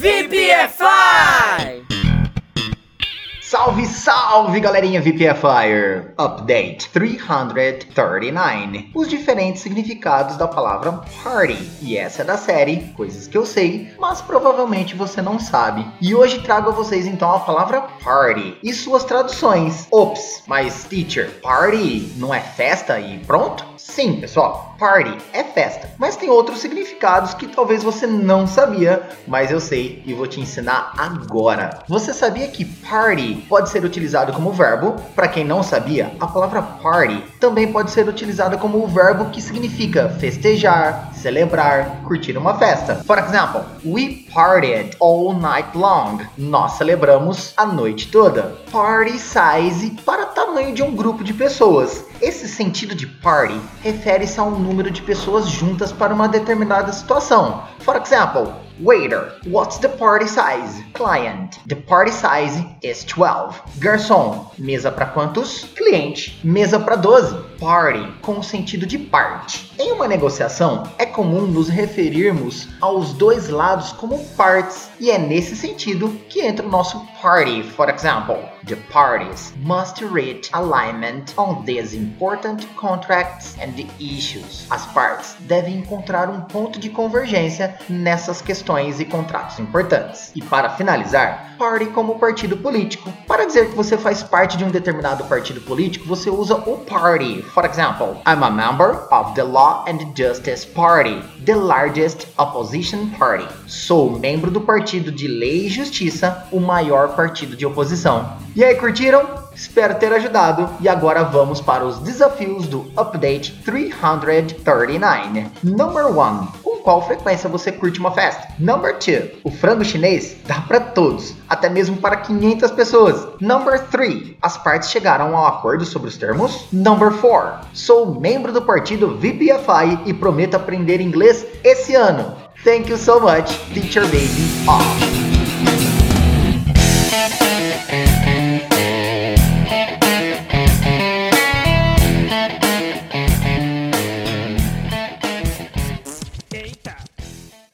VPFI! Salve, salve, galerinha VPFire! Update 339. Os diferentes significados da palavra party. E essa é da série Coisas que eu sei, mas provavelmente você não sabe. E hoje trago a vocês então a palavra party e suas traduções. Ops, mas teacher, party não é festa e pronto? Sim, pessoal, party é festa, mas tem outros significados que talvez você não sabia, mas eu sei e vou te ensinar agora. Você sabia que party pode ser utilizado como verbo? Para quem não sabia, a palavra party também pode ser utilizada como o verbo que significa festejar, celebrar, curtir uma festa. For example, we partied all night long. Nós celebramos a noite toda. Party size para tamanho de um grupo de pessoas. Esse sentido de party refere-se a um número de pessoas juntas para uma determinada situação. For example, Waiter, what's the party size? Client, the party size is 12. Garçom, mesa para quantos? Cliente, mesa para 12. Party, com sentido de parte. Em uma negociação, é comum nos referirmos aos dois lados como parts, e é nesse sentido que entra o nosso party. For example, the parties must reach alignment on these important contracts and issues. As partes devem encontrar um ponto de convergência nessas questões e contratos importantes. E para finalizar, party como partido político. Para dizer que você faz parte de um determinado partido político, você usa o party. For example, I'm a member of the Law and Justice Party, the largest opposition party. Sou membro do Partido de Lei e Justiça, o maior partido de oposição. E aí, curtiram? Espero ter ajudado e agora vamos para os desafios do Update 339. Number 1. Qual frequência você curte uma festa? Number 2. O frango chinês dá para todos, até mesmo para 500 pessoas. Number 3. As partes chegaram ao acordo sobre os termos? Number 4. Sou membro do partido VPFI e prometo aprender inglês esse ano. Thank you so much, Teacher Baby Off.